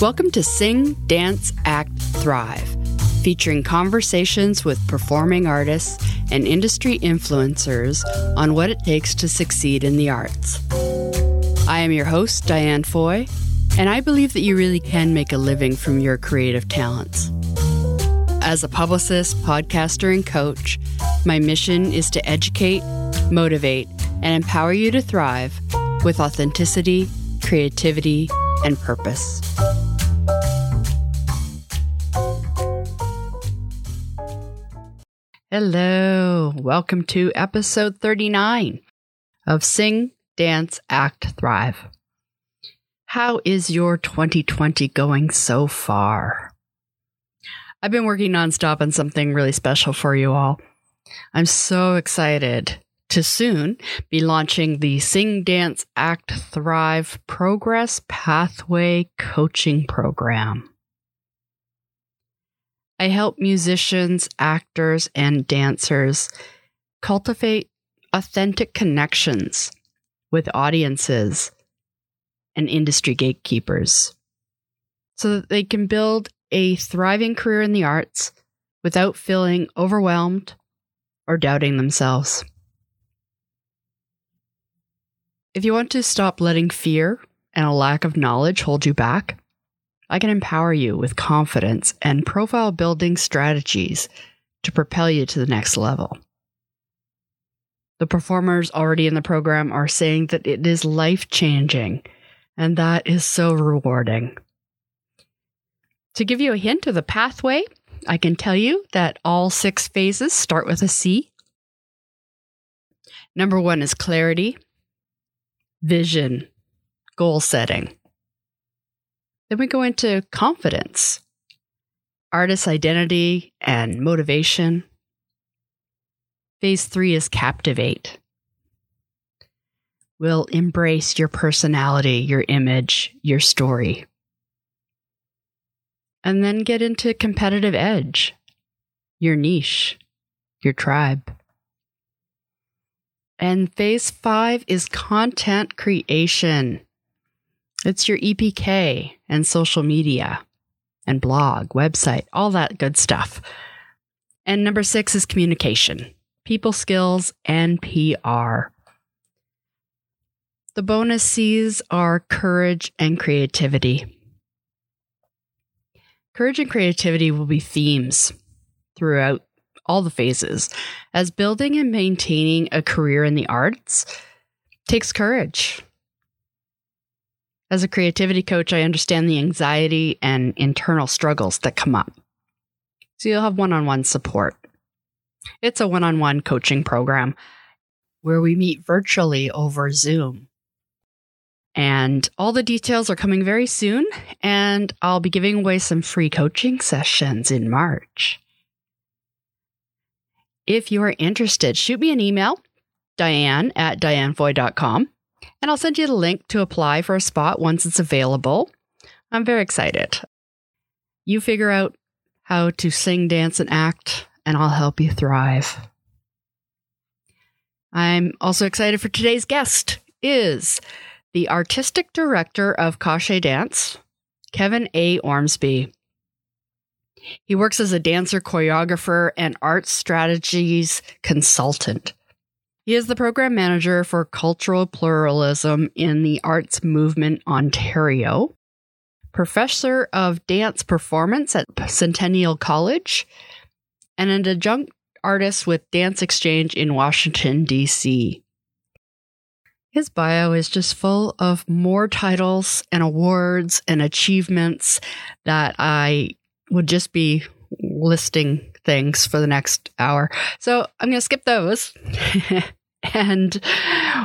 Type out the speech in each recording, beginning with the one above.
Welcome to Sing, Dance, Act, Thrive, featuring conversations with performing artists and industry influencers on what it takes to succeed in the arts. I am your host, Diane Foy, and I believe that you really can make a living from your creative talents. As a publicist, podcaster, and coach, my mission is to educate, motivate, and empower you to thrive with authenticity, creativity, and purpose. Hello, welcome to episode 39 of Sing, Dance, Act, Thrive. How is your 2020 going so far? I've been working nonstop on something really special for you all. I'm so excited to soon be launching the Sing, Dance, Act, Thrive Progress Pathway Coaching Program. I help musicians, actors, and dancers cultivate authentic connections with audiences and industry gatekeepers so that they can build a thriving career in the arts without feeling overwhelmed or doubting themselves. If you want to stop letting fear and a lack of knowledge hold you back, I can empower you with confidence and profile building strategies to propel you to the next level. The performers already in the program are saying that it is life changing, and that is so rewarding. To give you a hint of the pathway, I can tell you that all six phases start with a C. Number one is clarity, vision, goal setting. Then we go into confidence, artist identity, and motivation. Phase three is captivate. We'll embrace your personality, your image, your story. And then get into competitive edge, your niche, your tribe. And phase five is content creation. It's your EPK and social media and blog, website, all that good stuff. And number six is communication, people skills, and PR. The bonus C's are courage and creativity. Courage and creativity will be themes throughout all the phases, as building and maintaining a career in the arts takes courage. As a creativity coach, I understand the anxiety and internal struggles that come up. So you'll have one on one support. It's a one on one coaching program where we meet virtually over Zoom. And all the details are coming very soon, and I'll be giving away some free coaching sessions in March. If you are interested, shoot me an email, diane at dianefoy.com, and I'll send you the link to apply for a spot once it's available. I'm very excited. You figure out how to sing, dance, and act, and I'll help you thrive. I'm also excited for today's guest is the artistic director of KasheDance, Kevin A. Ormsby. He works as a dancer, choreographer, and art strategies consultant. He is the program manager for cultural pluralism in the Arts Movement Ontario, professor of dance performance at Centennial College, and an adjunct artist with Dance Exchange in Washington, D.C. His bio is just full of more titles and awards and achievements that I would just be listing things for the next hour. So I'm going to skip those. and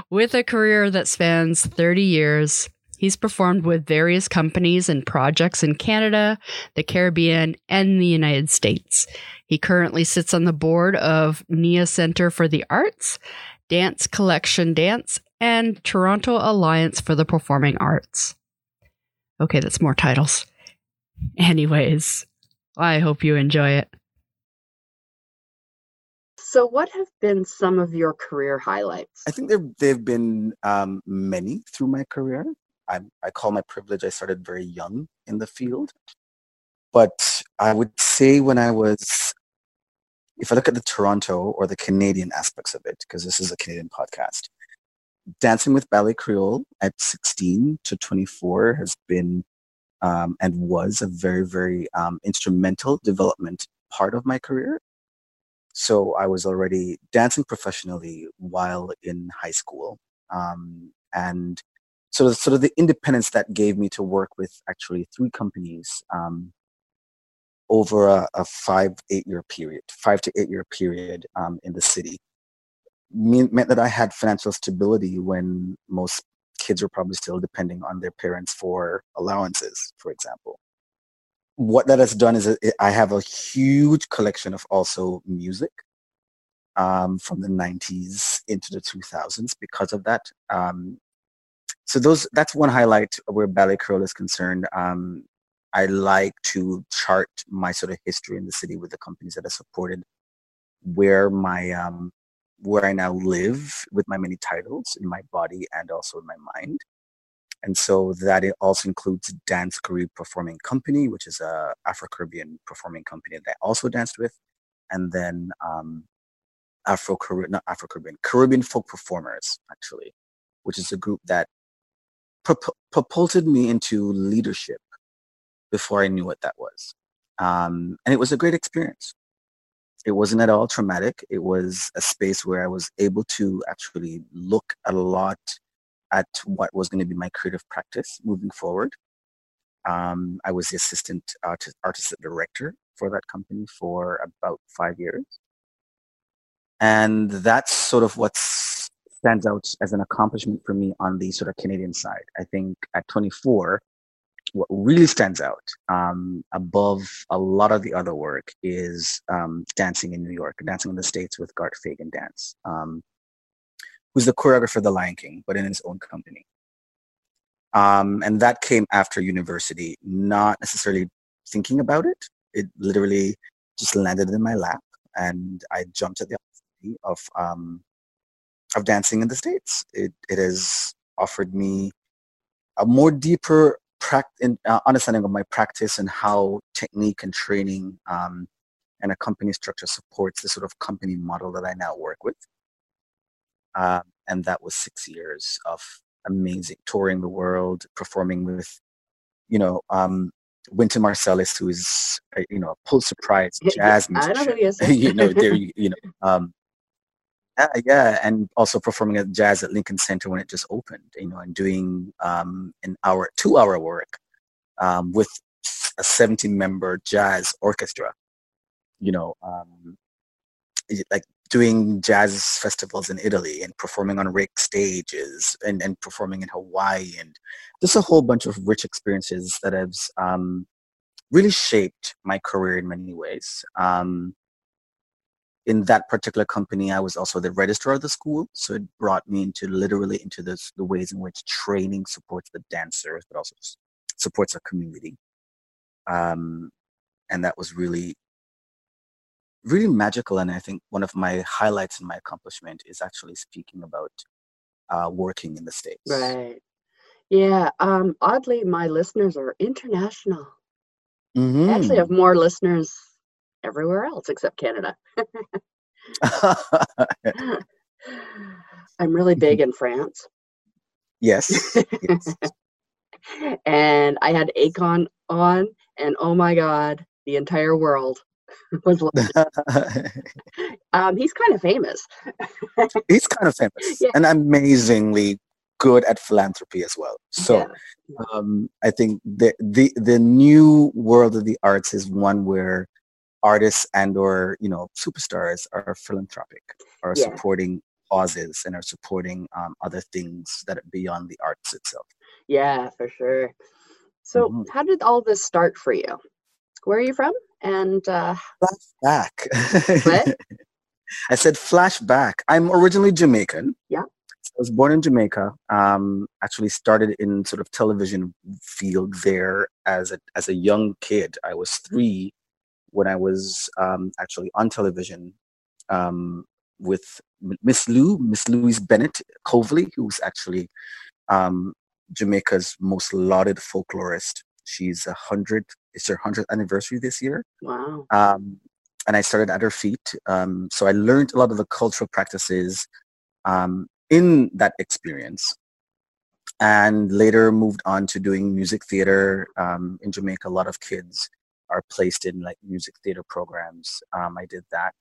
with a career that spans 30 years, he's performed with various companies and projects in Canada, the Caribbean, and the United States. He currently sits on the board of NIA Center for the Arts, Dance Collection Dance, and Toronto Alliance for the Performing Arts. Okay, that's more titles. Anyways, I hope you enjoy it. So, what have been some of your career highlights? I think there there've been um, many through my career. I, I call my privilege. I started very young in the field, but I would say when I was, if I look at the Toronto or the Canadian aspects of it, because this is a Canadian podcast, dancing with Ballet Creole at 16 to 24 has been um, and was a very, very um, instrumental development part of my career. So I was already dancing professionally while in high school. Um, and sort of, sort of the independence that gave me to work with actually three companies um, over a, a, five, eight year period, five to eight year period um, in the city mean, meant that I had financial stability when most kids were probably still depending on their parents for allowances, for example. What that has done is I have a huge collection of also music um, from the 90s into the 2000s because of that. Um, so those that's one highlight where Ballet Creole is concerned. Um, I like to chart my sort of history in the city with the companies that I supported, where my um, where I now live with my many titles in my body and also in my mind. And so that it also includes Dance Carib Performing Company, which is a Afro-Caribbean performing company that I also danced with. And then um, Afro-Caribbean, not Afro-Caribbean, Caribbean Folk Performers, actually, which is a group that prop- propulsed me into leadership before I knew what that was. Um, and it was a great experience it wasn't at all traumatic. It was a space where I was able to actually look at a lot at what was going to be my creative practice moving forward. Um, I was the assistant artist, artistic director for that company for about five years. And that's sort of what stands out as an accomplishment for me on the sort of Canadian side. I think at 24, what really stands out um, above a lot of the other work is um, dancing in New York, dancing in the States with Garth Fagan Dance, um, who's the choreographer of The Lion King, but in his own company. Um, and that came after university, not necessarily thinking about it. It literally just landed in my lap, and I jumped at the opportunity of um, of dancing in the States. It, it has offered me a more deeper in, uh, understanding of my practice and how technique and training um, and a company structure supports the sort of company model that I now work with. Uh, and that was six years of amazing touring the world, performing with, you know, um, Wynton Marsalis, who is, a, you know, a Pulitzer Prize jazz musician. I know who he is. you know, there, you know, um, yeah, yeah, and also performing at jazz at Lincoln Center when it just opened, you know, and doing um, an hour, two-hour work um, with a 17-member jazz orchestra. You know, um, like doing jazz festivals in Italy and performing on Rick stages and, and performing in Hawaii and just a whole bunch of rich experiences that have um, really shaped my career in many ways. Um, in that particular company, I was also the registrar of the school. So it brought me into literally into this, the ways in which training supports the dancers, but also supports our community. Um, and that was really, really magical. And I think one of my highlights in my accomplishment is actually speaking about uh, working in the States. Right. Yeah. Um, oddly, my listeners are international. Mm-hmm. I actually have more listeners everywhere else except Canada. I'm really big in France. Yes. yes. and I had Akon on, and oh my God, the entire world was um, he's kind of famous. he's kind of famous yeah. and amazingly good at philanthropy as well. So yeah. um, I think the, the the new world of the arts is one where artists and or you know superstars are philanthropic are yeah. supporting causes and are supporting um, other things that are beyond the arts itself yeah for sure so mm-hmm. how did all this start for you where are you from and uh flashback what? i said flashback i'm originally jamaican yeah I was born in Jamaica. Um, actually started in sort of television field there as a as a young kid. I was three when I was um, actually on television um, with Miss Lou, Miss Louise Bennett Coverley, who's actually um, Jamaica's most lauded folklorist. She's a hundred. It's her hundredth anniversary this year. Wow. Um, and I started at her feet. Um, so I learned a lot of the cultural practices um, in that experience, and later moved on to doing music theater um, in Jamaica. A lot of kids are placed in like music theater programs. Um, I did that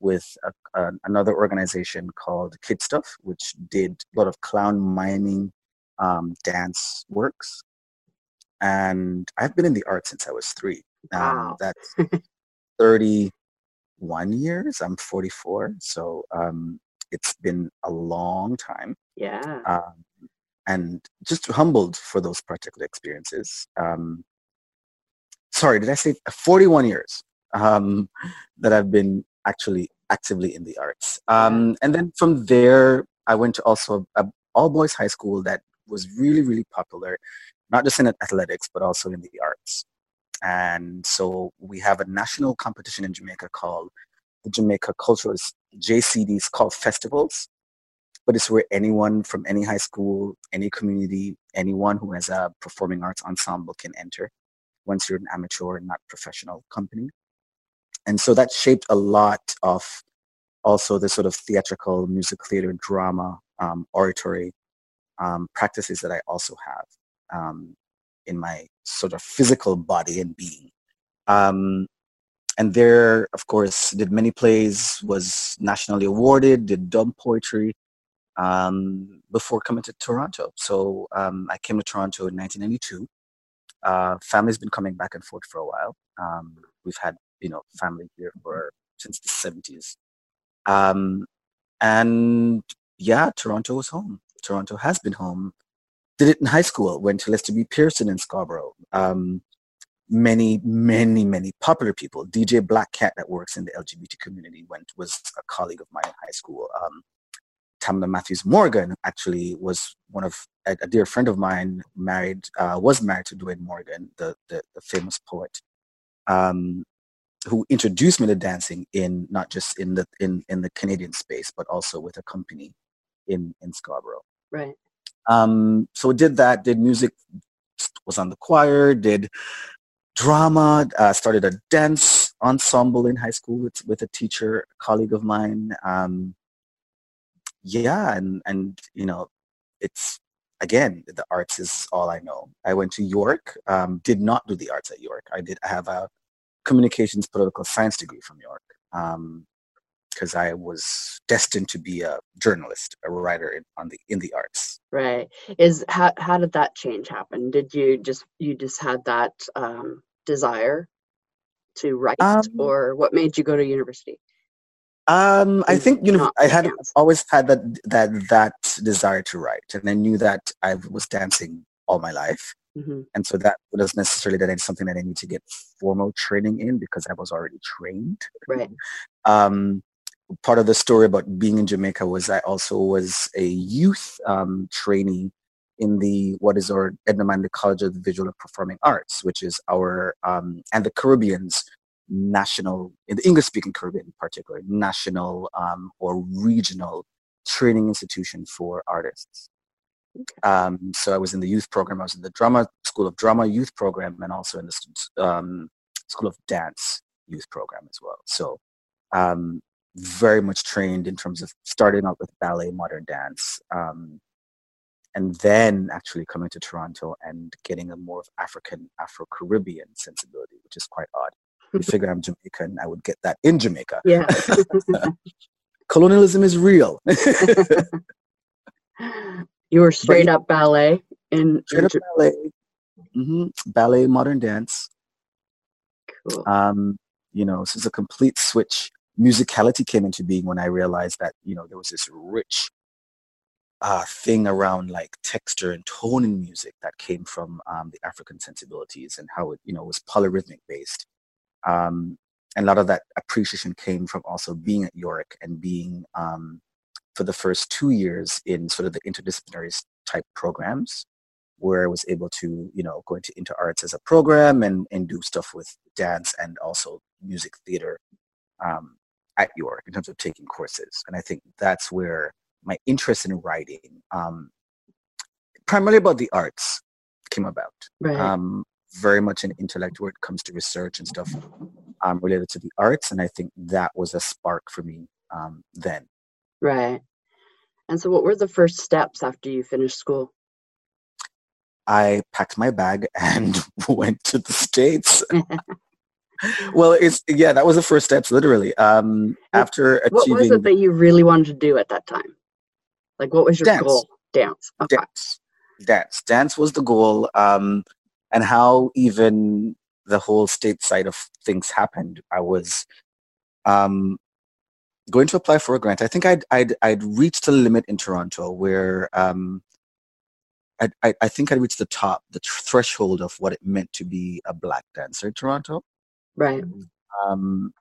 with a, a, another organization called Kid Stuff, which did a lot of clown miming um, dance works. And I've been in the arts since I was three. Um, Wow. that's 31 years. I'm 44. So um, it's been a long time. Yeah. Um, and just humbled for those particular experiences. Um, sorry, did I say 41 years um, that I've been actually actively in the arts. Um, and then from there, I went to also a all boys high school that was really, really popular, not just in athletics, but also in the arts. And so we have a national competition in Jamaica called the Jamaica Cultural JCDC called festivals. But it's where anyone from any high school, any community, anyone who has a performing arts ensemble can enter once you're an amateur and not professional company. And so that shaped a lot of also the sort of theatrical, music theater, drama, um, oratory um, practices that I also have um, in my sort of physical body and being. Um, and there, of course, did many plays, was nationally awarded, did dub poetry um, before coming to Toronto. So um, I came to Toronto in 1992. Uh, family's been coming back and forth for a while. Um, we've had, you know, family here for since the 70s. Um, and yeah, Toronto was home. Toronto has been home. Did it in high school. Went to Lester B. Pearson in Scarborough. Um, many, many, many popular people. DJ Black Cat that works in the LGBT community went was a colleague of mine in high school. Um, Tamla Matthews Morgan actually was one of a, a dear friend of mine. Married uh, was married to Dwayne Morgan, the the, the famous poet, um, who introduced me to dancing in not just in the in in the Canadian space, but also with a company in in Scarborough. Right. Um, so did that. Did music. Was on the choir. Did drama. Uh, started a dance ensemble in high school with with a teacher, a colleague of mine. Um, yeah, and and you know, it's again the arts is all I know. I went to York. Um, did not do the arts at York. I did. Have a communications political science degree from York. Um, because I was destined to be a journalist, a writer in, on the in the arts. Right. Is how how did that change happen? Did you just you just had that um, desire to write, Um, or what made you go to university? Um, I think you know I had dance. always had that that that desire to write, and I knew that I was dancing all my life, hmm and so that wasn't necessarily that it's something that I need to get formal training in because I was already trained. Right. Um, part of the story about being in Jamaica was I also was a youth um, trainee in the what is our Edna Manley College of the Visual and Performing Arts, which is our um, and the Caribbean's national, in the English-speaking Caribbean in particular, national um, or regional training institution for artists. Um, so I was in the youth program. I was in the drama school of drama youth program, and also in the um, school of dance youth program as well. So um, very much trained in terms of starting out with ballet, modern dance, um, and then actually coming to Toronto and getting a more of African, Afro-Caribbean sensibility, which is quite odd. You figure I'm Jamaican, I would get that in Jamaica. Yeah. Colonialism is real. you were straight yeah. up ballet in, Straight in up ballet, hmm ballet, modern dance. cool. Um, you know, this is a complete switch. Musicality came into being when I realized that you know there was this rich uh, thing around like texture and tone in music that came from um, the African sensibilities and how it you know was polyrhythmic based. Um, and a lot of that appreciation came from also being at York and being um, for the first two years in sort of the interdisciplinary type programs where I was able to, you know, go into, into arts as a program and, and do stuff with dance and also music theater um, at York in terms of taking courses. And I think that's where my interest in writing um, primarily about the arts came about. Right. Um, very much an intellect where it comes to research and stuff um, related to the arts, and I think that was a spark for me um, then. right. And so, what were the first steps after you finished school? I packed my bag and went to the states. well, it's yeah, that was the first steps, literally. Um, after What was it that you really wanted to do at that time? Like, what was your Dance. goal? Dance. Okay. dance, dance, dance was the goal, um, and how even the whole state side of things happened. I was um, going to apply for a grant. I think I'd I'd, I'd reached a limit in Toronto where um, I, I I think I reached the top, the tr- threshold of what it meant to be a black dancer in Toronto. Right. um,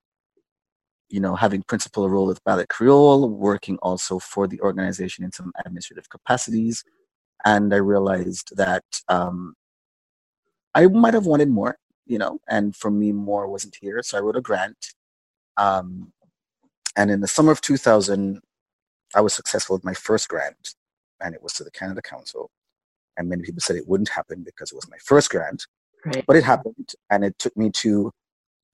you know, having principal role with Ballet Creole, working also for the organization in some administrative capacities. And I realized that um, I might have wanted more, you know, and for me, more wasn't here. So I wrote a grant. Um, and in the summer of 2000, I was successful with my first grant, and it was to the Canada Council. And many people said it wouldn't happen because it was my first grant Right. but it happened and it took me to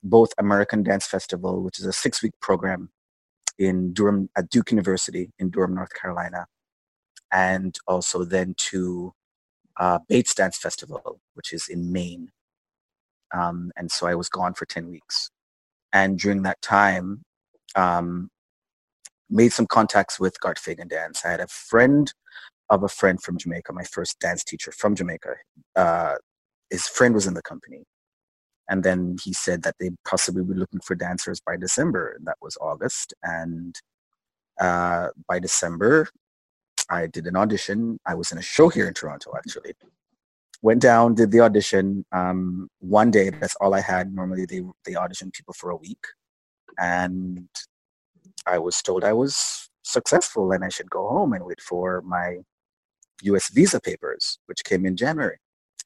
both american dance festival which is a six week program in durham at duke university in durham north carolina and also then to uh, bates dance festival which is in maine um, and so i was gone for 10 weeks and during that time um, made some contacts with Garth Fagan Dance. I had a friend of a friend from Jamaica, my first dance teacher from Jamaica. Uh, his friend was in the company. And then he said that they'd possibly be looking for dancers by December. And that was August. And uh, by December, I did an audition. I was in a show here in Toronto, actually. Went down, did the audition. Um, one day, that's all I had. Normally, they, they audition people for a week. And I was told I was successful and I should go home and wait for my US visa papers, which came in January.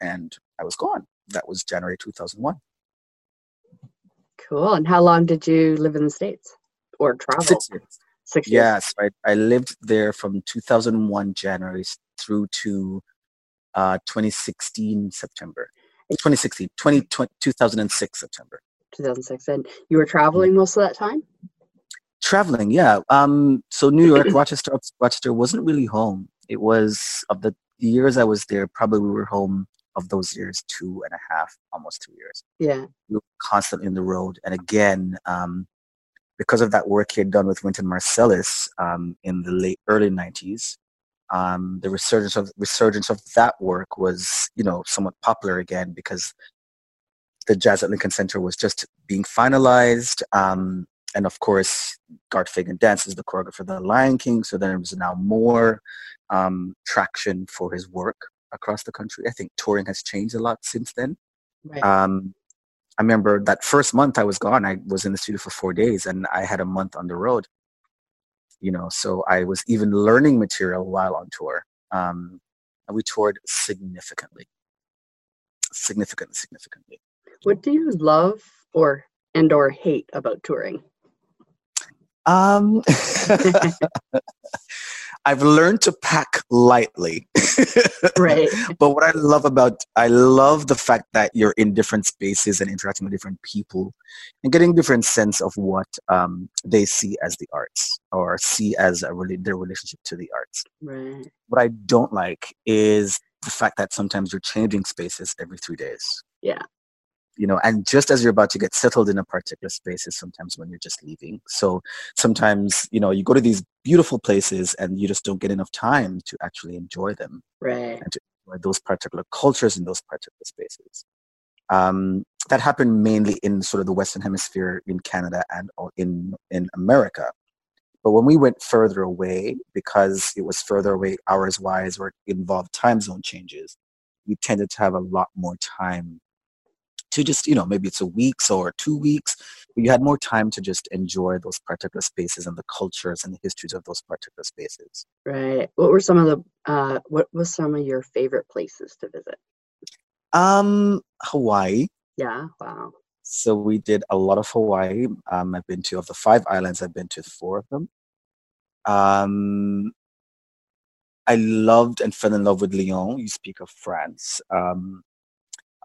And I was gone. That was January 2001. Cool. And how long did you live in the States or travel? Six years. Six years. Yes, I, I lived there from 2001 January through to uh, 2016 September. 2016, 20, 2006 September. 2006. And you were traveling most of that time? Traveling, yeah. Um, so New York, Rochester, Rochester wasn't really home. It was of the years I was there, probably we were home of those years two and a half, almost two years. Yeah. we were constantly in the road. And again, um, because of that work he had done with Wynton Marsalis um, in the late early '90s, um, the resurgence of resurgence of that work was, you know, somewhat popular again because the Jazz at Lincoln Center was just being finalized. Um, and of course, Garth Fagan Dance is the choreographer for The Lion King, so there was now more um, traction for his work across the country. I think touring has changed a lot since then. Right. Um, I remember that first month I was gone, I was in the studio for four days and I had a month on the road. You know, so I was even learning material while on tour. Um, and we toured significantly. Significantly, significantly. what do you love or and or hate about touring? Um, I've learned to pack lightly. Right. but what I love about I love the fact that you're in different spaces and interacting with different people and getting different sense of what um, they see as the arts or see as a really their relationship to the arts. Right. What I don't like is the fact that sometimes you're changing spaces every three days. Yeah. You know, and just as you're about to get settled in a particular space is sometimes when you're just leaving. So sometimes, you know, you go to these beautiful places and you just don't get enough time to actually enjoy them Right. or those particular cultures in those particular spaces. Um, that happened mainly in sort of the Western Hemisphere in Canada and in in America. But when we went further away, because it was further away hours wise or it involved time zone changes, we tended to have a lot more time to just, you know, maybe it's a week or two weeks, but you had more time to just enjoy those particular spaces and the cultures and the histories of those particular spaces. Right. What were some of the uh what was some of your favorite places to visit? Um, Hawaii, Yeah. Wow. So we did a lot of Hawaii. Um, I've been to of the five islands. I've been to four of them. Um, I loved and fell in love with Lyon. You speak of France. Um,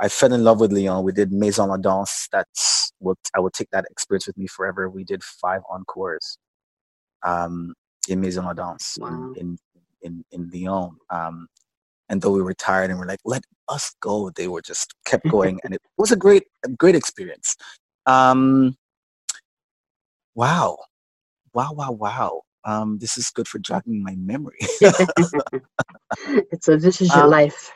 I fell in love with Lyon. We did Maison La Danse. That's what I will take that experience with me forever. We did five encores um, in Maison La Danse wow. in, in, in, in Lyon. Um, and though we were tired and we're like, let us go, they were just kept going, and it was a great, a great experience. Um, wow, wow, wow, wow. Um, this is good for jogging my memory. so this is your um, life.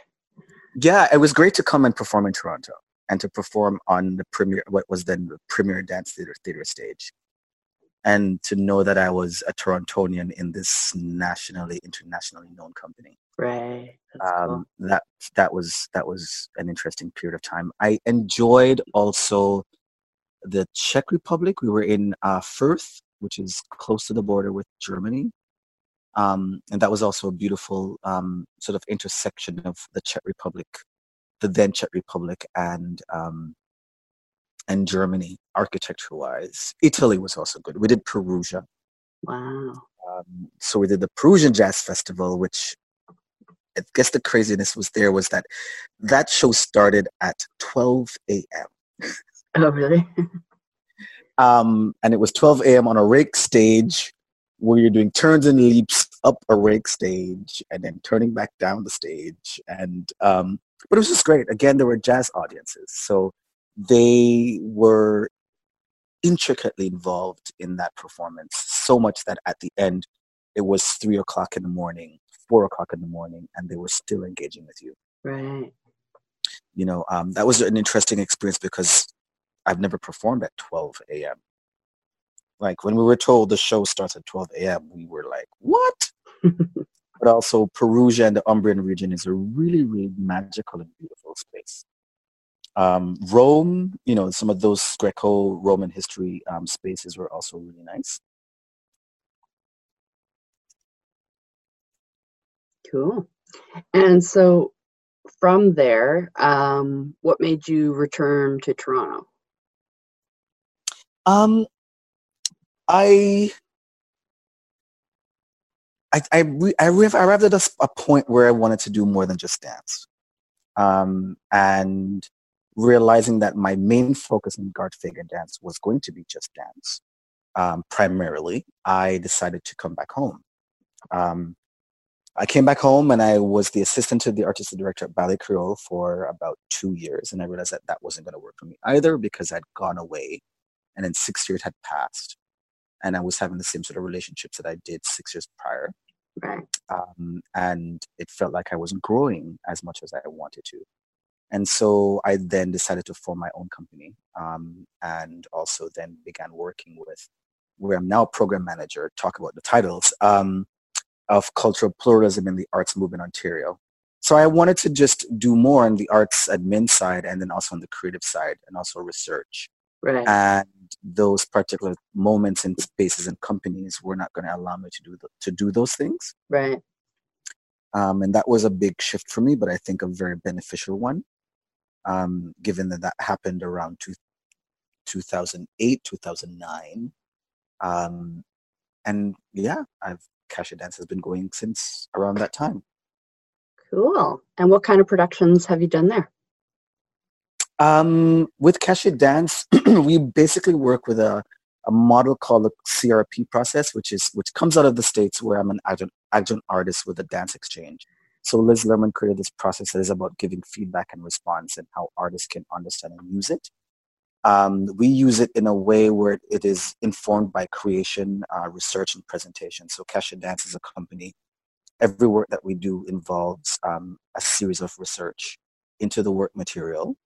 Yeah, it was great to come and perform in Toronto and to perform on the premier, what was then the premier dance theater theater stage, and to know that I was a Torontonian in this nationally, internationally known company. Right. Um, cool. That that was that was an interesting period of time. I enjoyed also the Czech Republic. We were in uh, Fürth, which is close to the border with Germany. Um, and that was also a beautiful um, sort of intersection of the Czech Republic, the then Czech Republic, and um, and Germany, architecture-wise. Italy was also good. We did Perugia. Wow. Um, so we did the Perugian Jazz Festival, which I guess the craziness was there was that that show started at 12 a.m. Oh, really? Um, and it was 12 a.m. on a rake stage where you're doing turns and leaps up a rake stage and then turning back down the stage. And um, but it was just great. Again, there were jazz audiences, so they were intricately involved in that performance. So much that at the end, it was three o'clock in the morning, four o'clock in the morning, and they were still engaging with you. Right. You know, um, that was an interesting experience because I've never performed at 12 a.m. Like when we were told the show starts at 12 a.m., we were like, what? but also Perugia and the Umbrian region is a really, really magical and beautiful space. Um, Rome, you know, some of those Greco-Roman history um, spaces were also really nice. Cool. And so from there, um, what made you return to Toronto? Um, I, I, I, re- I, re- I arrived at a, a, point where I wanted to do more than just dance. Um, and realizing that my main focus in Garth Fagan dance was going to be just dance, um, primarily, I decided to come back home. Um, I came back home and I was the assistant to the artistic director at Ballet Creole for about two years. And I realized that that wasn't going to work for me either because I'd gone away and then six years had passed and i was having the same sort of relationships that i did six years prior. Right. Um, and it felt like i wasn't growing as much as i wanted to. And so i then decided to form my own company um, and also then began working with where i'm now program manager talk about the titles um, of cultural pluralism in the arts movement ontario. So i wanted to just do more on the arts admin side and then also on the creative side and also research Right. And those particular moments and spaces and companies were not going to allow me to do the, to do those things. Right. Um, and that was a big shift for me, but I think a very beneficial one, um, given that that happened around two, 2008, 2009. Um, and yeah, I've KasheDance has been going since around that time. Cool. And what kind of productions have you done there? Um, with Cache Dance, we basically work with a, a model called the CRP process, which is which comes out of the states where I'm an adjunct, adjunct artist with a dance exchange. So Liz Lerman created this process that is about giving feedback and response and how artists can understand and use it. Um, we use it in a way where it is informed by creation, uh, research, and presentation. So KasheDance is a company. Every work that we do involves um, a series of research into the work material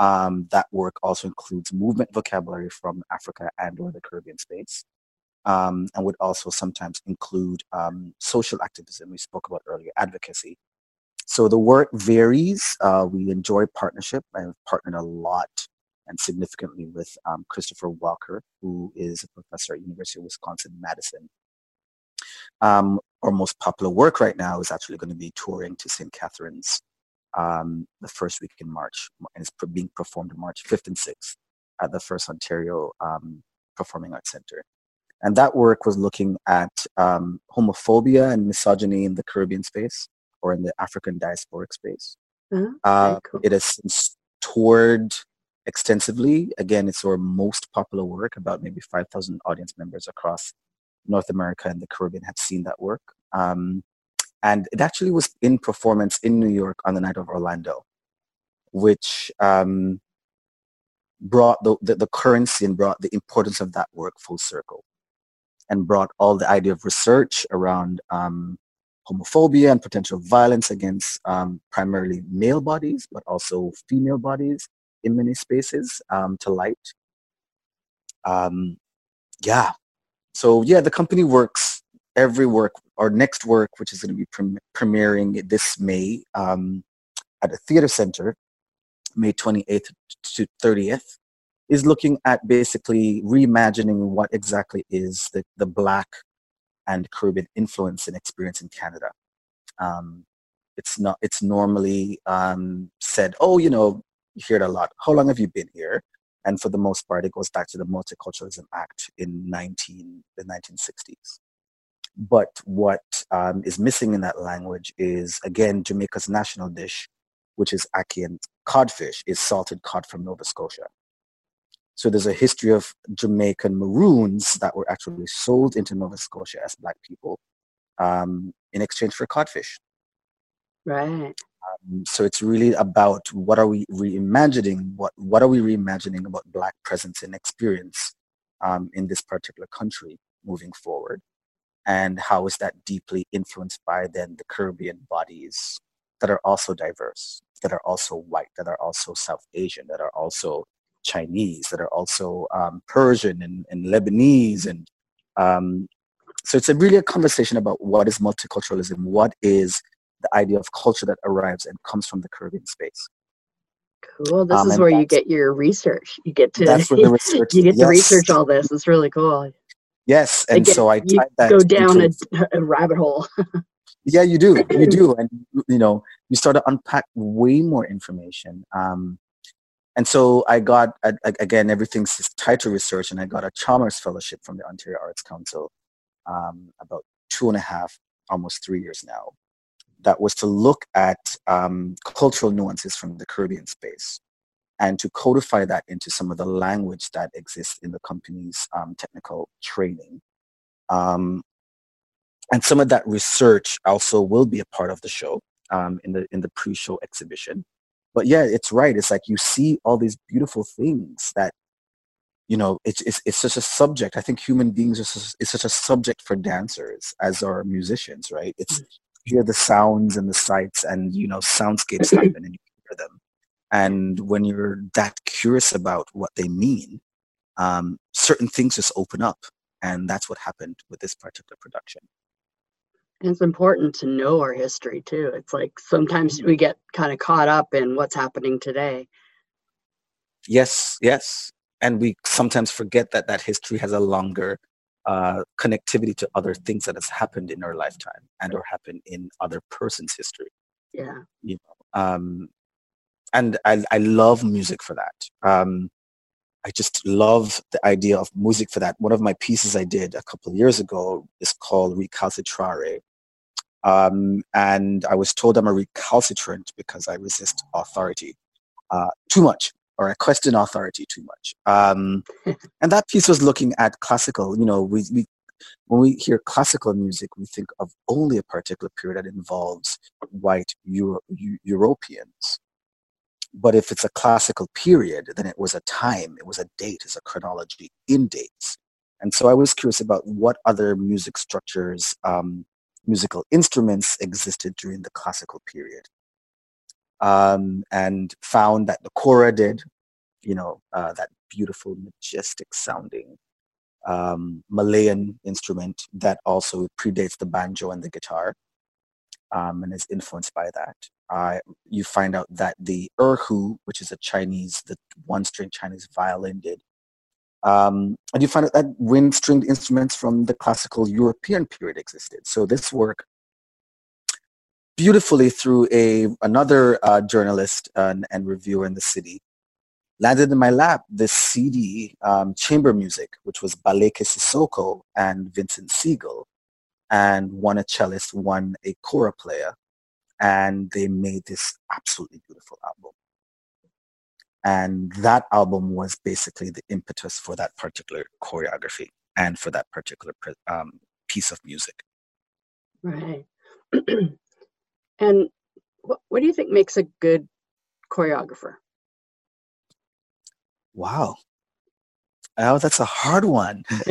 um, that work also includes movement vocabulary from Africa and or the Caribbean space. Um, and would also sometimes include um, social activism we spoke about earlier, advocacy. So the work varies. Uh, we enjoy partnership. I've partnered a lot and significantly with um, Christopher Walker, who is a professor at University of Wisconsin-Madison. Um, our most popular work right now is actually going to be touring to St. Catharines um, the first week in March, and it's being performed March 5th and 6th at the First Ontario um, Performing Arts Center. And that work was looking at um, homophobia and misogyny in the Caribbean space or in the African diasporic space. Uh-huh. Uh, cool. It has toured extensively. Again, it's our most popular work. About maybe 5,000 audience members across North America and the Caribbean have seen that work. Um, and it actually was in performance in New York on the night of Orlando, which um, brought the, the, the currency and brought the importance of that work full circle and brought all the idea of research around um, homophobia and potential violence against um, primarily male bodies, but also female bodies in many spaces um, to light. Um, yeah. So yeah, the company works every work, our next work, which is going to be pre- premiering this May um, at the theater center, May 28th to 30th, is looking at basically reimagining what exactly is the, the Black and Caribbean influence and experience in Canada. Um, it's not. It's normally um, said, "Oh, you know, you hear it a lot. How long have you been here?" And for the most part, it goes back to the Multiculturalism Act in 19 the 1960s. But what um, is missing in that language is again Jamaica's national dish, which is ackee and codfish, is salted cod from Nova Scotia. So there's a history of Jamaican maroons that were actually sold into Nova Scotia as black people um, in exchange for codfish. Right. Um, so it's really about what are we reimagining? What what are we reimagining about black presence and experience um, in this particular country moving forward? And how is that deeply influenced by then the Caribbean bodies that are also diverse, that are also white, that are also South Asian, that are also Chinese, that are also um, Persian and, and, Lebanese. And um, so it's a really a conversation about what is multiculturalism, what is the idea of culture that arrives and comes from the Caribbean space. Cool. This um, is where you get your research. You get to that's where the research, you get yes. to research all this. It's really cool. Yes, and Again, so I you go down a, a, rabbit hole. yeah, you do, you do, and you know, you start to unpack way more information. Um, and so I got again everything's tied to research, and I got a Chalmers Fellowship from the Ontario Arts Council um, about two and a half, almost three years now. That was to look at um, cultural nuances from the Caribbean space and to codify that into some of the language that exists in the company's um, technical training. Um, and some of that research also will be a part of the show um, in the in the pre-show exhibition but yeah, it's right. It's like you see all these beautiful things that, you know, it's it's it's such a subject. I think human beings are such, it's such a subject for dancers as are musicians, right? It's you hear the sounds and the sights and you know soundscapes happen and you hear them. And when you're that curious about what they mean, um, certain things just open up, and that's what happened with this particular production. And it's important to know our history too. It's like sometimes we get kind of caught up in what's happening today. Yes, yes. And we sometimes forget that that history has a longer uh, connectivity to other things that has happened in our lifetime and or happened in other person's history. Yeah. You know, um, and I, I love music for that. Um, I just love the idea of music for that. One of my pieces I did a couple of years ago is called Recalcitrare, um, and I was told I'm a recalcitrant because I resist authority uh, too much, or I question authority too much. Um, and that piece was looking at classical. You know, we, we when we hear classical music, we think of only a particular period that involves white Euro- Europeans. But if it's a classical period, then it was a time, it was a date, it's a chronology in dates. And so I was curious about what other music structures um, musical instruments existed during the classical period. Um, and found that the kora did, you know, uh, that beautiful, majestic sounding um, Malian instrument that also predates the banjo and the guitar um, and is influenced by that. Uh, you find out that the erhu, which is a Chinese, the one-string Chinese violin did, um, and you find out that wind stringed instruments from the classical European period existed. So this work beautifully through a another uh, journalist and, and, reviewer in the city landed in my lap this CD, um, chamber music, which was Ballaké Sissoko and Vincent Segal, and one a cellist, one a kora player, and they made this absolutely beautiful album. And that album was basically the impetus for that particular choreography and for that particular um, piece of music. Right. and what, what do you think makes a good choreographer? Wow. Oh, that's a hard one.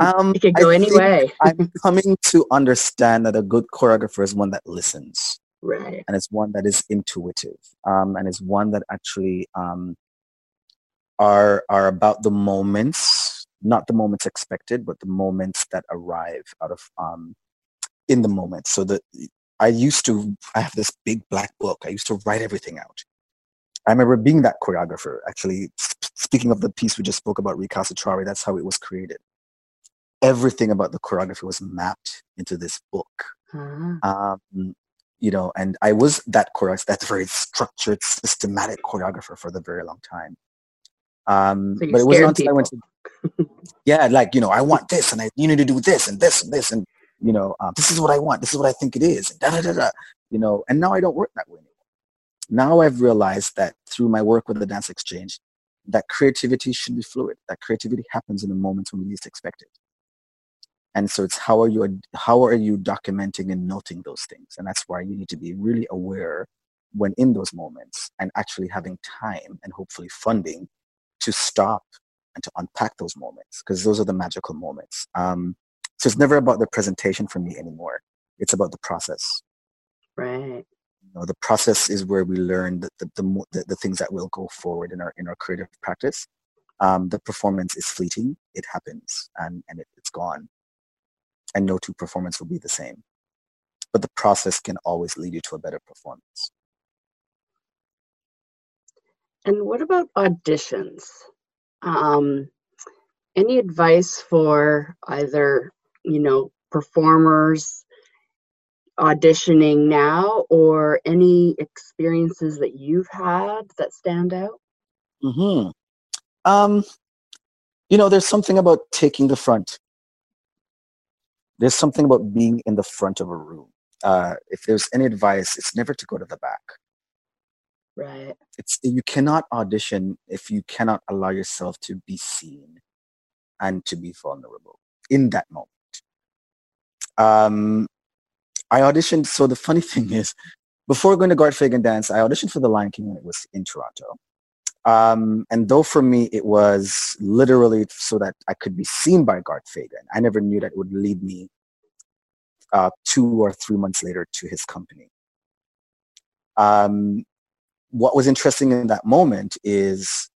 um, it could go any way. I'm coming to understand that a good choreographer is one that listens. Right. And it's one that is intuitive. Um, and it's one that actually um, are are about the moments, not the moments expected, but the moments that arrive out of um, in the moment. So that I used to I have this big black book. I used to write everything out. I remember being that choreographer. Actually, speaking of the piece we just spoke about, Recalcitrare, that's how it was created. Everything about the choreography was mapped into this book. Uh-huh. Um, you know, and I was that choreographer, that very structured, systematic choreographer for the very long time. Um, so but it wasn't until I went to, yeah, like, you know, I want this and I, you need to do this and this and this and, you know, um, this is what I want. This is what I think it is. And da, da, da, da, you know, and now I don't work that way anymore. Now I've realized that through my work with the Dance Exchange, that creativity should be fluid. That creativity happens in the moments when we least expect it. And so it's how are you how are you documenting and noting those things? And that's why you need to be really aware when in those moments and actually having time and hopefully funding to stop and to unpack those moments because those are the magical moments. Um, so it's never about the presentation for me anymore. It's about the process. Right you know, the process is where we learn the, the, the, the, things that will go forward in our in our creative practice um, the performance is fleeting it happens and, and it, it's gone and no two performance will be the same. But the process can always lead you to a better performance. And what about auditions? Um, any advice for either, you know, performers auditioning now or any experiences that you've had that stand out? Hmm. Um, you know, there's something about taking the front there's something about being in the front of a room. Uh, if there's any advice, it's never to go to the back. Right. It's you cannot audition if you cannot allow yourself to be seen and to be vulnerable in that moment. Um, I auditioned. So the funny thing is, before going to Garth Fagan Dance, I auditioned for The Lion King when it was in Toronto. Um, and though for me it was literally so that I could be seen by Garth Fagan, I never knew that it would lead me uh, two or three months later to his company. Um, what was interesting in that moment is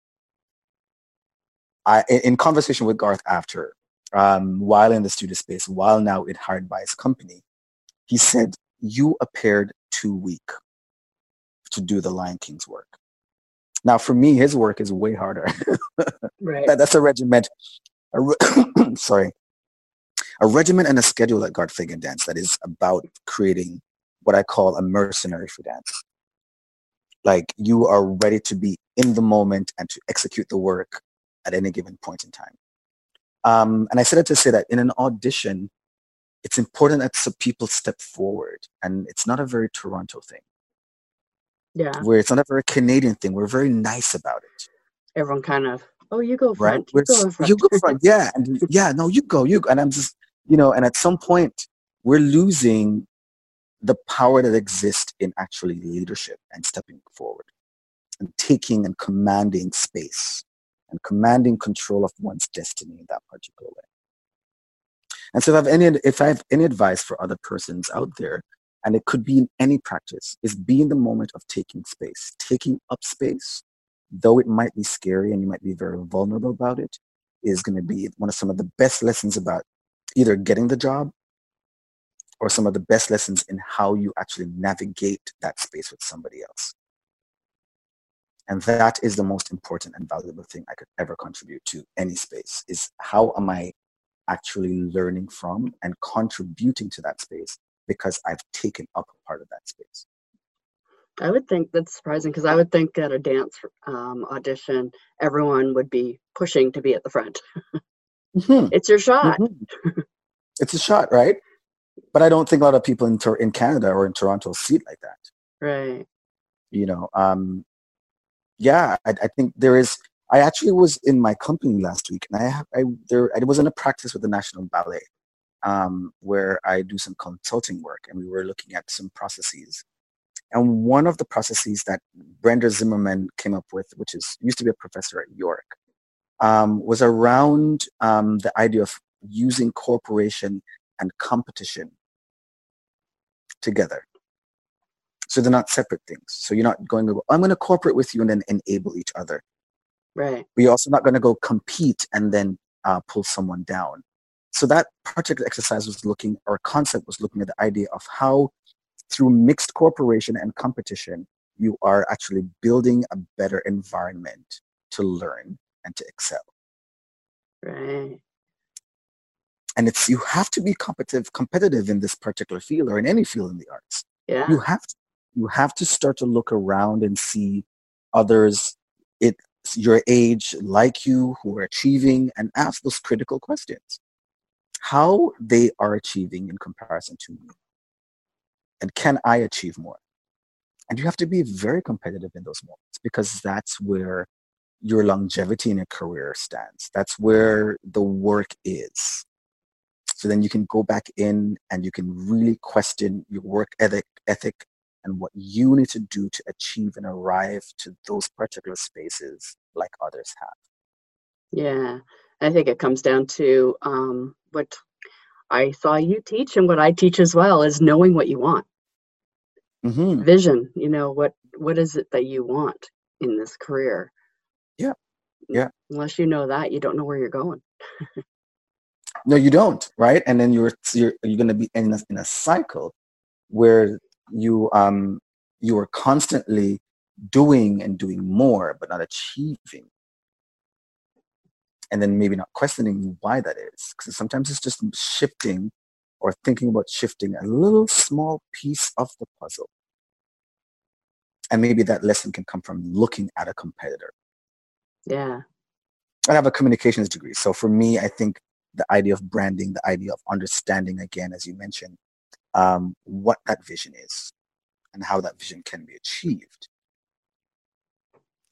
I, in conversation with Garth after, um, while in the studio space, while now it hired by his company, he said, you appeared too weak to do the Lion King's work. Now, for me, his work is way harder. right. That, that's a regiment. A re- sorry, a regiment and a schedule at Fagan Dance that is about creating what I call a mercenary for dance. Like you are ready to be in the moment and to execute the work at any given point in time. Um, and I said it to say that in an audition, it's important that some people step forward, and it's not a very Toronto thing. Yeah. Where it's not a very Canadian thing. We're very nice about it. Everyone kind of, oh, you go front. Right? You go front. You go front. Yeah. And yeah, no, you go. You go. And I'm just, you know, and at some point we're losing the power that exists in actually leadership and stepping forward and taking and commanding space and commanding control of one's destiny in that particular way. And so if I have any, if I have any advice for other persons out there and it could be in any practice, is be in the moment of taking space, taking up space, though it might be scary and you might be very vulnerable about it, is going to be one of some of the best lessons about either getting the job or some of the best lessons in how you actually navigate that space with somebody else. And that is the most important and valuable thing I could ever contribute to any space is how am I actually learning from and contributing to that space because I've taken up a part of that space. I would think that's surprising because I would think at a dance um, audition, everyone would be pushing to be at the front. Mhm. It's your shot. Mhm. it's a shot, right? But I don't think a lot of people in in Canada or in Toronto see it like that. Right. You know, um, yeah, I, I think there is. I actually was in my company last week, and I I there I was in a practice with the National Ballet, um, where I do some consulting work, and we were looking at some processes. And one of the processes that Brenda Zimmerman came up with, which is used to be a professor at York, um, was around um, the idea of using cooperation and competition together. So they're not separate things. So you're not going to go, I'm going to cooperate with you and then enable each other. Right. But you're also not going to go compete and then uh, pull someone down. So that particular exercise was looking, or concept was looking at the idea of how through mixed cooperation and competition, you are actually building a better environment to learn and to excel. Right. And it's you have to be competitive competitive in this particular field or in any field in the arts. Yeah. You have to you have to start to look around and see others it your age like you who are achieving and ask those critical questions. How they are achieving in comparison to me. And can I achieve more? And you have to be very competitive in those moments because that's where your longevity in a career stands. That's where the work is. So then you can go back in and you can really question your work ethic, ethic and what you need to do to achieve and arrive to those particular spaces like others have. Yeah. I think it comes down to um, what I saw you teach and what I teach as well is knowing what you want. hmm Vision, you know, what what is it that you want in this career? Yeah. Yeah. Unless you know that, you don't know where you're going. No, you don't, right? And then you're you're you're going to be in a, in a cycle where you um you are constantly doing and doing more, but not achieving, and then maybe not questioning why that is. Because sometimes it's just shifting or thinking about shifting a little small piece of the puzzle, and maybe that lesson can come from looking at a competitor. Yeah. I have a communications degree. So for me, I think the idea of branding, the idea of understanding, again, as you mentioned, um, what that vision is and how that vision can be achieved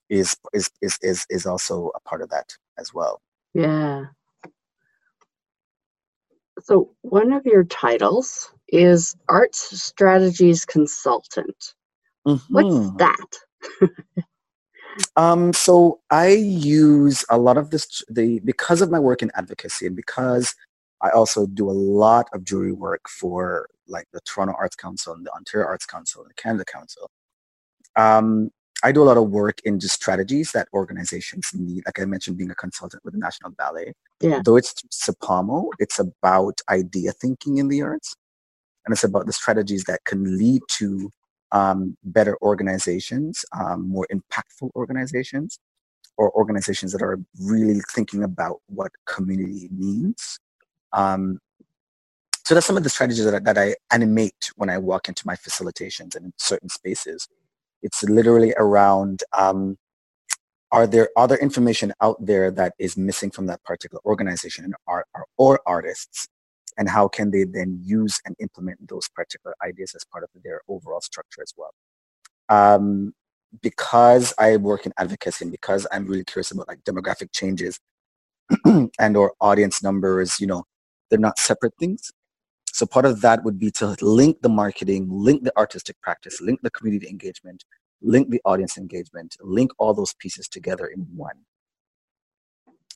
is, is, is, is, is also a part of that as well. Yeah. So one of your titles is Arts Strategies Consultant. What's Mhm. that? Um, so I use a lot of this, the, because of my work in advocacy and because I also do a lot of jury work for like the Toronto Arts Council and the Ontario Arts Council and the Canada Council. Um, I do a lot of work in just strategies that organizations need. Like I mentioned, being a consultant with the National Ballet. Yeah. Though it's SAPAMO, it's about idea thinking in the arts. And it's about the strategies that can lead to um, better organizations, um, more impactful organizations, or organizations that are really thinking about what community means. Um, so that's some of the strategies that I, that I animate when I walk into my facilitations and in certain spaces. It's literally around um, are there other information out there that is missing from that particular organization or artists? And how can they then use and implement those particular ideas as part of their overall structure as well? Um, because i work in advocacy and because i'm really curious about like demographic changes and or audience numbers you know they're not separate things so part of that would be to link the marketing link the artistic practice link the community engagement link the audience engagement link all those pieces together in one.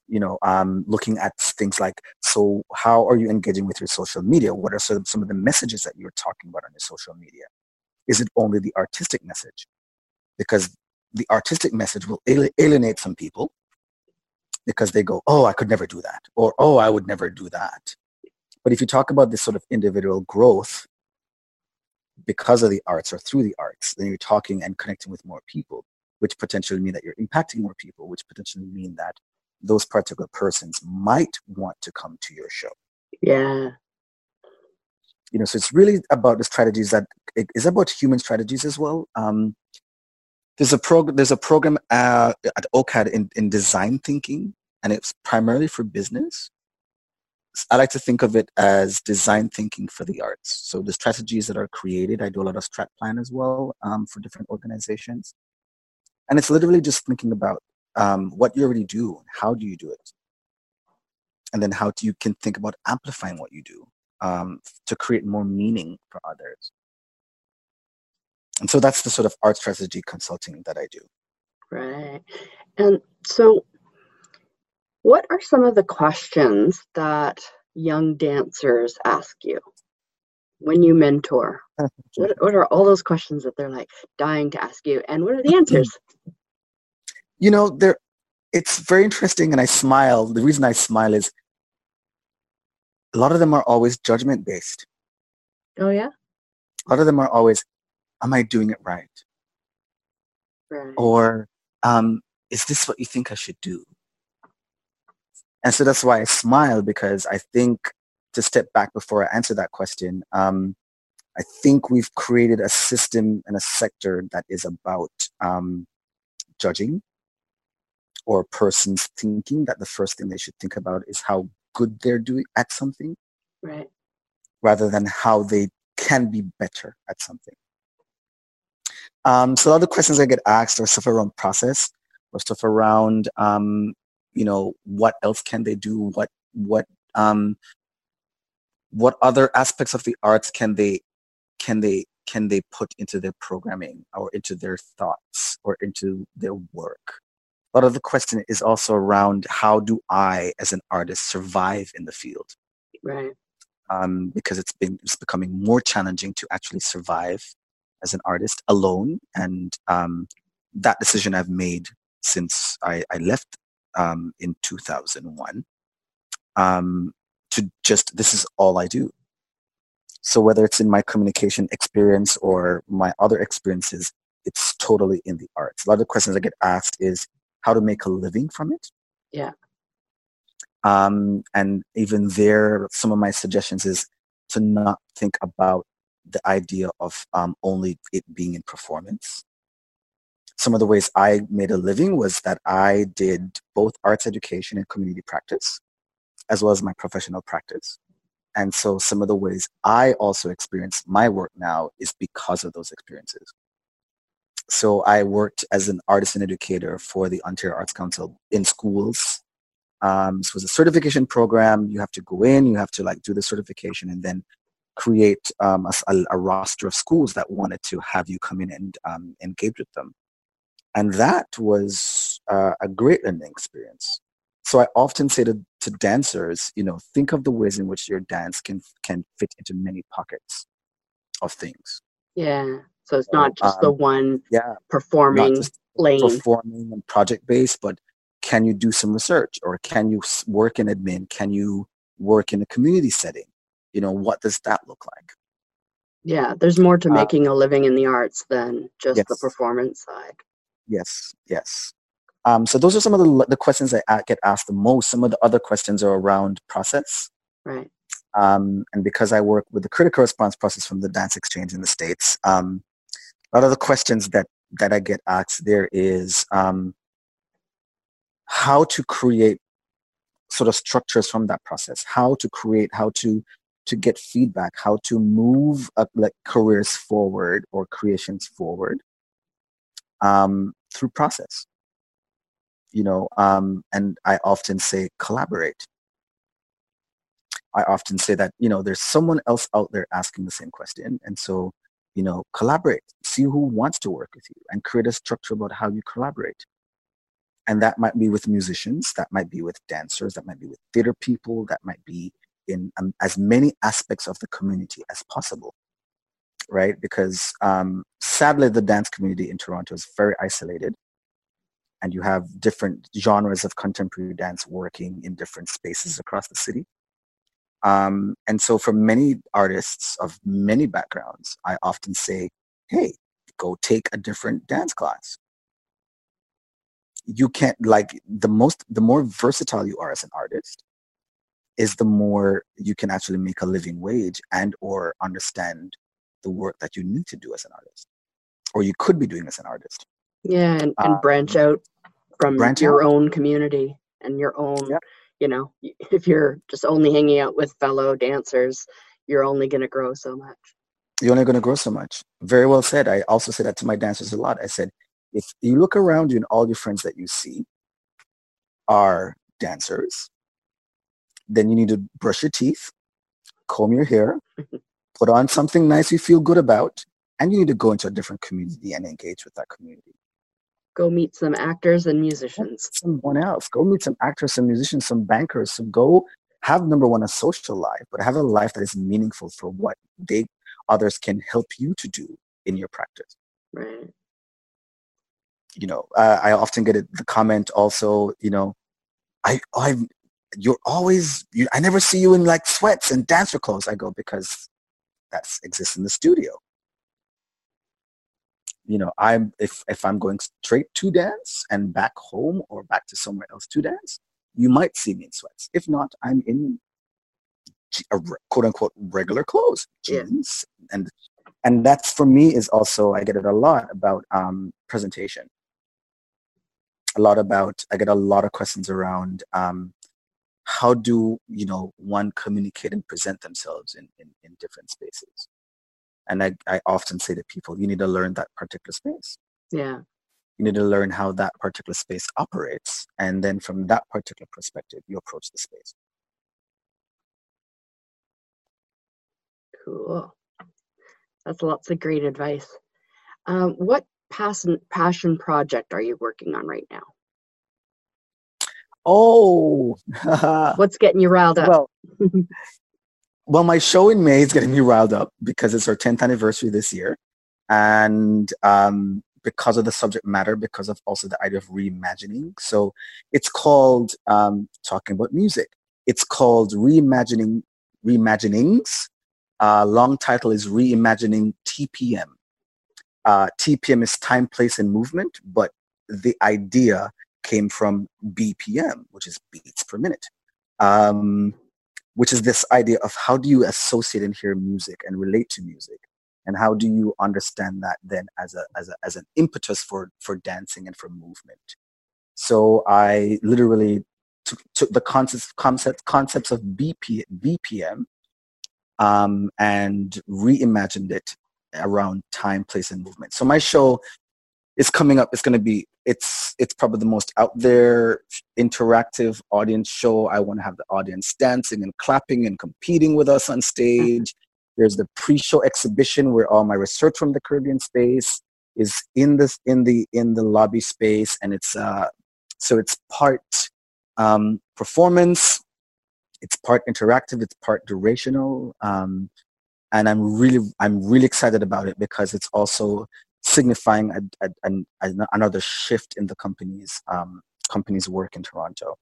You know um, looking at things like so how are you engaging with your social media? What are some, some of the messages that you're talking about on your social media? Is it only the artistic message? Because the artistic message will alienate some people because they go oh i could never do that or oh i would never do that but if you talk about this sort of individual growth because of the arts or through the arts then you're talking and connecting with more people which potentially mean that you're impacting more people which potentially mean that those particular persons might want to come to your show. Yeah. you know, so it's really about the strategies that it is about human strategies as well. Um, there's a program. There's a program uh, at OCAD in, in design thinking, and it's primarily for business. I like to think of it as design thinking for the arts. So the strategies that are created, I do a lot of strat plan as well um, for different organizations, and it's literally just thinking about um, what you already do, how do you do it, and then how do you can think about amplifying what you do um, to create more meaning for others. And so that's the sort of art strategy consulting that I do. Right. And so, what are some of the questions that young dancers ask you when you mentor? what, what are all those questions that they're like dying to ask you? And what are the answers? You know, there it's very interesting and I smile. The reason I smile is a lot of them are always judgment based. Oh yeah. A lot of them are always, am I doing it right? Right. Or um, is this what you think I should do? And so that's why I smile because I think to step back before I answer that question, um, I think we've created a system and a sector that is about um, judging or persons thinking that the first thing they should think about is how good they're doing at something right. rather than how they can be better at something. Um, so a lot of the questions i get asked are stuff around process or stuff around um, you know what else can they do what what um, what other aspects of the arts can they can they can they put into their programming or into their thoughts or into their work a lot of the question is also around how do I, as an artist, survive in the field? Right. Um, because it's been it's becoming more challenging to actually survive as an artist alone, and um, that decision I've made since I, I left um, in 2001 um, to just this is all I do. So whether it's in my communication experience or my other experiences, it's totally in the arts. A lot of the questions I get asked is, how to make a living from it. Yeah. Um, and even there, some of my suggestions is to not think about the idea of um, only it being in performance. Some of the ways I made a living was that I did both arts education and community practice, as well as my professional practice. And so some of the ways I also experience my work now is because of those experiences so I worked as an artist and educator for the Ontario Arts Council in schools. Um, this was a certification program. You have to go in, you have to like do the certification, and then create um, a, a, roster of schools that wanted to have you come in and um, engage with them. And that was uh, a great learning experience. So I often say to, to dancers, you know, think of the ways in which your dance can can fit into many pockets of things. Yeah. So it's not just um, the one yeah, performing lane. Performing and project based, but can you do some research or can you work in admin? Can you work in a community setting? You know, what does that look like? Yeah, there's more to uh, making a living in the arts than just yes. the performance side. Yes, yes. Um, so those are some of the, the questions I get asked the most. Some of the other questions are around process. Right. Um, and because I work with the critical response process from the Dance Exchange in the States, um, a lot of the questions that that I get asked there is um, how to create sort of structures from that process, how to create, how to to get feedback, how to move uh, like careers forward or creations forward um, through process. You know, um, and I often say collaborate. I often say that you know there's someone else out there asking the same question, and so you know, collaborate, see who wants to work with you and create a structure about how you collaborate. And that might be with musicians, that might be with dancers, that might be with theater people, that might be in um, as many aspects of the community as possible, right? Because um, sadly, the dance community in Toronto is very isolated. And you have different genres of contemporary dance working in different spaces across the city. Um, and so for many artists of many backgrounds, I often say, hey, go take a different dance class. You can't like the most, the more versatile you are as an artist, is the more you can actually make a living wage and or understand the work that you need to do as an artist or you could be doing as an artist Yeah, and, and Um, branch out from branch your out. own community and your own, Yeah. you know, if you're just only hanging out with fellow dancers, you're only going to grow so much. you're only going to grow so much very well said i also say that to my dancers a lot i said if you look around you and all your friends that you see are dancers then you need to brush your teeth comb your hair put on something nice you feel good about and you need to go into a different community and engage with that community Go meet some actors and musicians. someone else. Go meet some actors, some musicians, some bankers. So go have number one a social life, but have a life that is meaningful for what they others can help you to do in your practice. Right. You know, uh, I often get the comment also. You know, I I you're always you. I never see you in like sweats and dancer clothes. I go because that's exists in the studio. You know, I'm if if I'm going straight to dance and back home or back to somewhere else to dance, you might see me in sweats. If not, I'm in a quote unquote regular clothes, Yeah. jeans, and and that's for me is also I get it a lot about um, presentation. A lot about I get a lot of questions around um, how do you know one communicate and present themselves in, in, in different spaces. And I, I often say to people, you need to learn that particular space Yeah. you need to learn how that particular space operates and then from that particular perspective you approach the space Cool. That's lots of great advice. Um, what passion passion project are you working on right now? Oh. What's getting you riled up? well well my show in may is getting me riled up because it's our 10th anniversary this year. And um, because of the subject matter because of also the idea of reimagining. So it's called um, talking about music. It's called reimagining reimaginings. Uh, long title is reimagining tpm uh, tpm is time place and movement but the idea came from bpm which is beats per minute um, which is this idea of how do you associate and hear music and relate to music? And how do you understand that then as a as a as an impetus for for dancing and for movement? So i literally took, took the concepts concept concepts of BP, bpm um, and reimagined it around time place and movement. So my show is coming up it's going to be it's it's probably the most out there interactive audience show. I want to have the audience dancing and clapping and competing with us on stage. There's the pre-show exhibition where all my research from the caribbean space is in this in the in the lobby space and it's uh so it's part um performance it's part interactive it's part durational um and i'm really i'm really excited about it because it's also signifying a, a, an- another shift in the company's um, company's work in Toronto.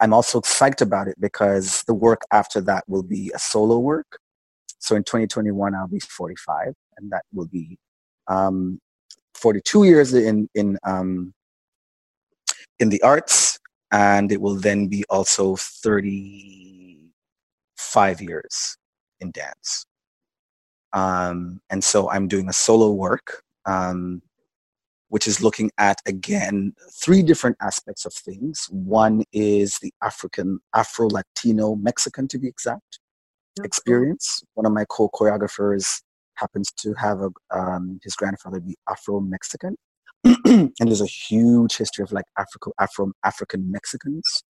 I'm also psyched about it because the work after that will be a solo work. So in 2021, I'll be 45, and that will be um, 42 years in in um, in the arts, and it will then be also 35 years in dance. Um, and so I'm doing a solo work um, which is looking at again three different aspects of things. One is the African, Afro Latino Mexican to be exact cool. experience. One of my co-choreographers happens to have a um, his grandfather be Afro Mexican, and there's a huge history of like Africa, Afro African Mexicans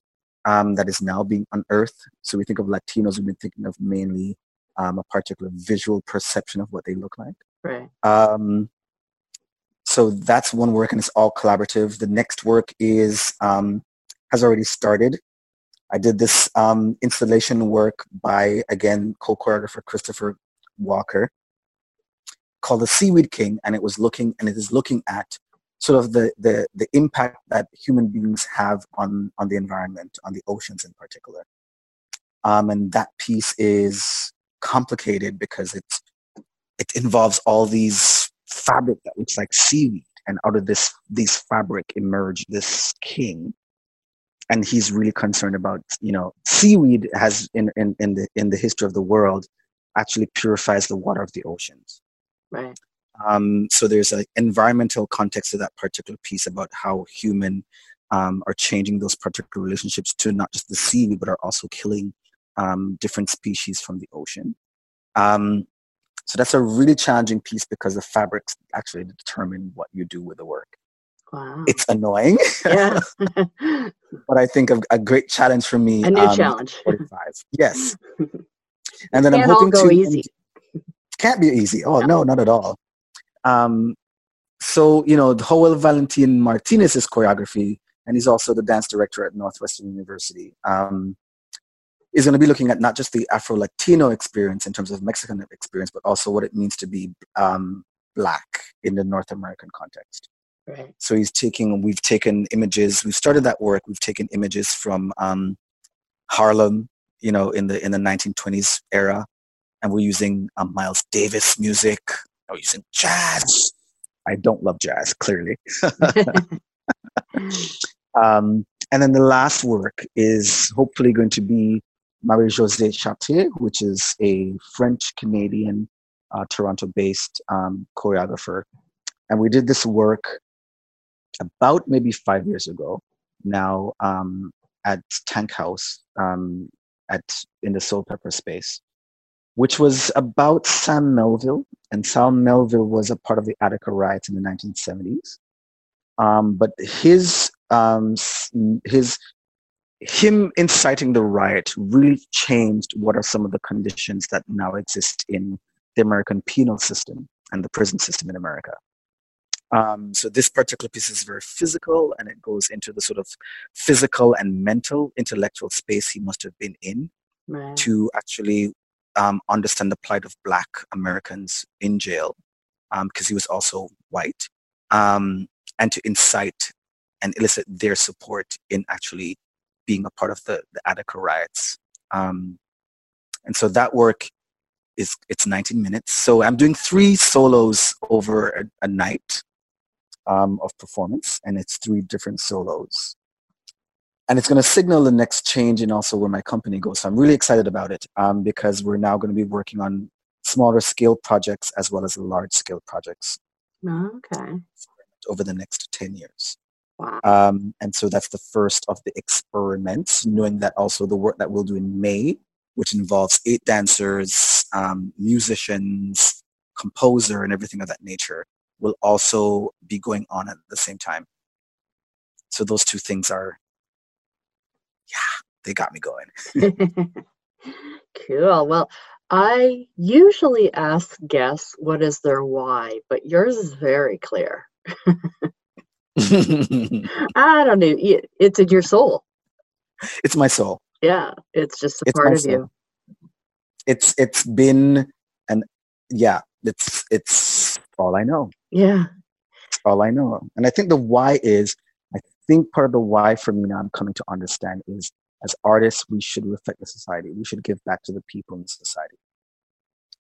um, that is now being unearthed. So we think of Latinos, we've been thinking of mainly um, a particular visual perception of what they look like. Right. Um, so that's one work and it's all collaborative. The next work is um, has already started. I did this um, installation work by again co-choreographer Christopher Walker called the Seaweed King, and it was looking and it is looking at sort of the the, the impact that human beings have on on the environment, on the oceans in particular. Um, and that piece is complicated because it's it involves all these fabric that looks like seaweed and out of this this fabric emerged this king. And he's really concerned about you know seaweed has in, in in the in the history of the world actually purifies the water of the oceans. Right. Um, so there's an environmental context to that particular piece about how human um, are changing those particular relationships to not just the sea, but are also killing um, different species from the ocean. Um, so that's a really challenging piece because the fabrics actually determine what you do with the work. Wow. It's annoying, yeah. but I think a, a, great challenge for me. A new um, challenge. 45. Yes. And then I'm hoping to. easy. Can't be easy. Oh, no, not at all. Um, so, you know, Joel Valentin Martinez's choreography, and he's also the dance director at Northwestern University, um, is going to be looking at not just the Afro-Latino experience in terms of Mexican experience, but also what it means to be um, black in the North American context. Right. So he's taking, we've taken images, we've started that work, we've taken images from um, Harlem, you know, in the in the 1920s era, and we're using um, Miles Davis music, we're using jazz. I don't love jazz, clearly. um, and then the last work is hopefully going to be Marie-Josée Chartier, which is a French-Canadian, uh, Toronto-based um, choreographer. And we did this work about maybe five years ago now um, at Tank House um, at in the Soulpepper space which was about Sam Melville. And Sam Melville was a part of the Attica riots in the 1970s. Um, but his, um, his, him inciting the riot really changed what are some of the conditions that now exist in the American penal system and the prison system in America. Um, so this particular piece is very physical and it goes into the sort of physical and mental intellectual space he must have been in right. to actually um, understand the plight of Black Americans in jail because um, he was also white, um, and to incite and elicit their support in actually being a part of the, the Attica riots. Um, and so that work is it's 19 minutes. So I'm doing three solos over a, a night um, of performance, and it's three different solos and it's going to signal the next change in also where my company goes. So I'm really excited about it um, because we're now going to be working on smaller scale projects as well as large scale projects. Okay. Over the next 10 years. Wow. Um, and so that's the first of the experiments, knowing that also the work that we'll do in May, which involves eight dancers, um, musicians, composer, and everything of that nature, will also be going on at the same time. So those two things are yeah, they got me going. cool. Well, I usually ask guests what is their why, but yours is very clear. I don't know. It's in your soul. It's my soul. Yeah, it's just a it's part of soul. you. It's it's been and yeah, it's it's all I know. Yeah. It's all I know. And I think the why is I think part of the why for me now I'm coming to understand is as artists, we should reflect the society. We should give back to the people in the society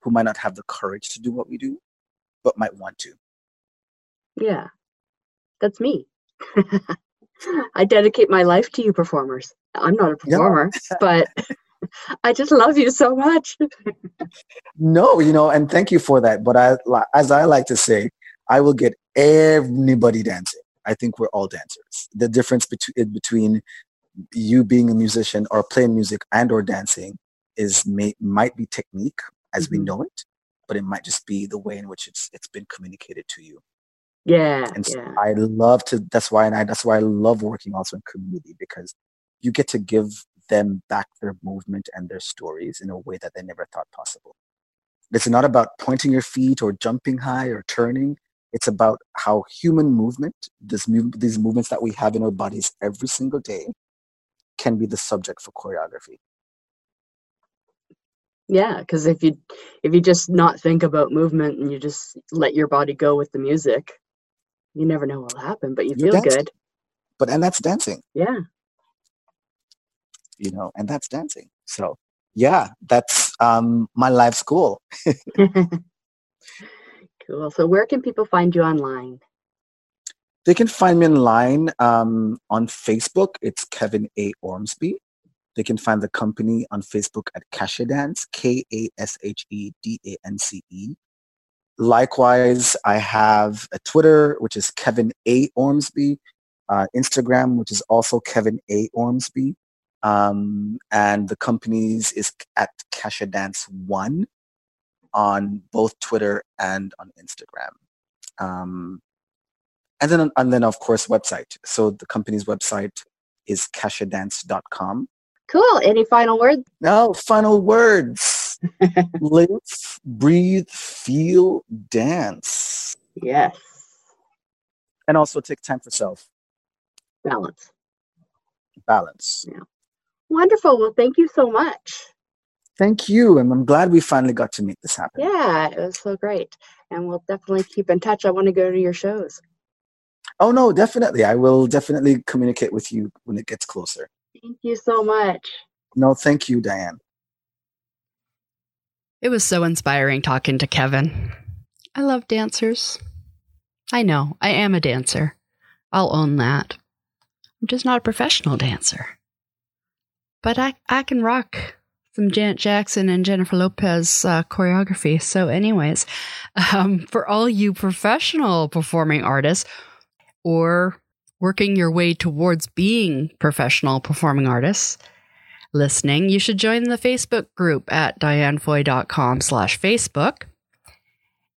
who might not have the courage to do what we do, but might want to. Yeah, that's me. I dedicate my life to you performers. I'm not a performer, yeah. but I just love you so much. no, you know, and thank you for that. But I, as I like to say, I will get everybody dancing. I think we're all dancers. The difference between between you being a musician or playing music and or dancing is may, might be technique as mm-hmm. we know it, but it might just be the way in which it's it's been communicated to you. Yeah. And so yeah. I love to that's why and I that's why I love working also in community because you get to give them back their movement and their stories in a way that they never thought possible. It's not about pointing your feet or jumping high or turning. It's about how human movement, this these movements that we have in our bodies every single day, can be the subject for choreography. Yeah, because if you if you just not think about movement and you just let your body go with the music, you never know what'll happen, but you feel dancing. good. But and that's dancing. Yeah. You know, and that's dancing. So yeah, that's um my life school. Cool. So where can people find you online? They can find me online um, on Facebook. It's Kevin A. Ormsby. They can find the company on Facebook at KasheDance, K A S H E D A N C E. Likewise, I have a Twitter, which is Kevin A. Ormsby, uh, Instagram, which is also Kevin A. Ormsby. Um, and the company's is at KasheDance One on both Twitter and on Instagram. Um, and then, and then of course, website. So the company's website is kashedance.com. Cool. Any final words? No, final words. Live, breathe, feel, dance. Yes. And also take time for self. Balance. Balance. Yeah. Wonderful. Well, thank you so much. Thank you. And I'm glad we finally got to make this happen. Yeah, it was so great. And we'll definitely keep in touch. I want to go to your shows. Oh, no, definitely. I will definitely communicate with you when it gets closer. Thank you so much. No, thank you, Diane. It was so inspiring talking to Kevin. I love dancers. I know, I am a dancer. I'll own that. I'm just not a professional dancer. But I, I can rock some Janet Jackson and Jennifer Lopez uh, choreography. So, anyways, um, for all you professional performing artists or working your way towards being professional performing artists listening, you should join the Facebook group at dianefoy.com slash Facebook.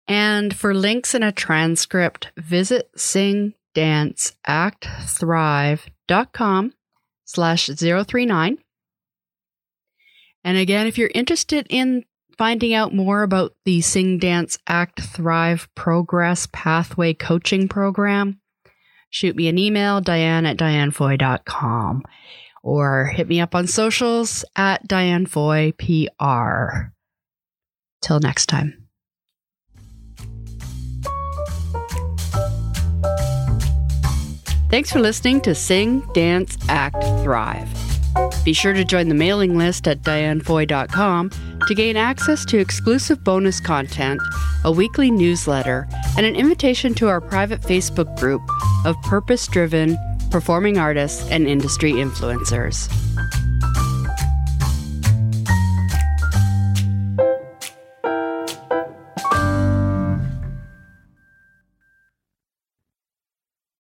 And for links and a transcript, visit singdanceactthrive.com slash 039. And again, if you're interested in finding out more about the Sing Dance Act Thrive Progress Pathway Coaching Program, shoot me an email, diane at dianefoy.com, or hit me up on socials at Diane Foy PR. Till next time. Thanks for listening to Sing, Dance, Act, Thrive. Be sure to join the mailing list at dianefoy.com to gain access to exclusive bonus content, a weekly newsletter, and an invitation to our private Facebook group of purpose driven performing artists and industry influencers.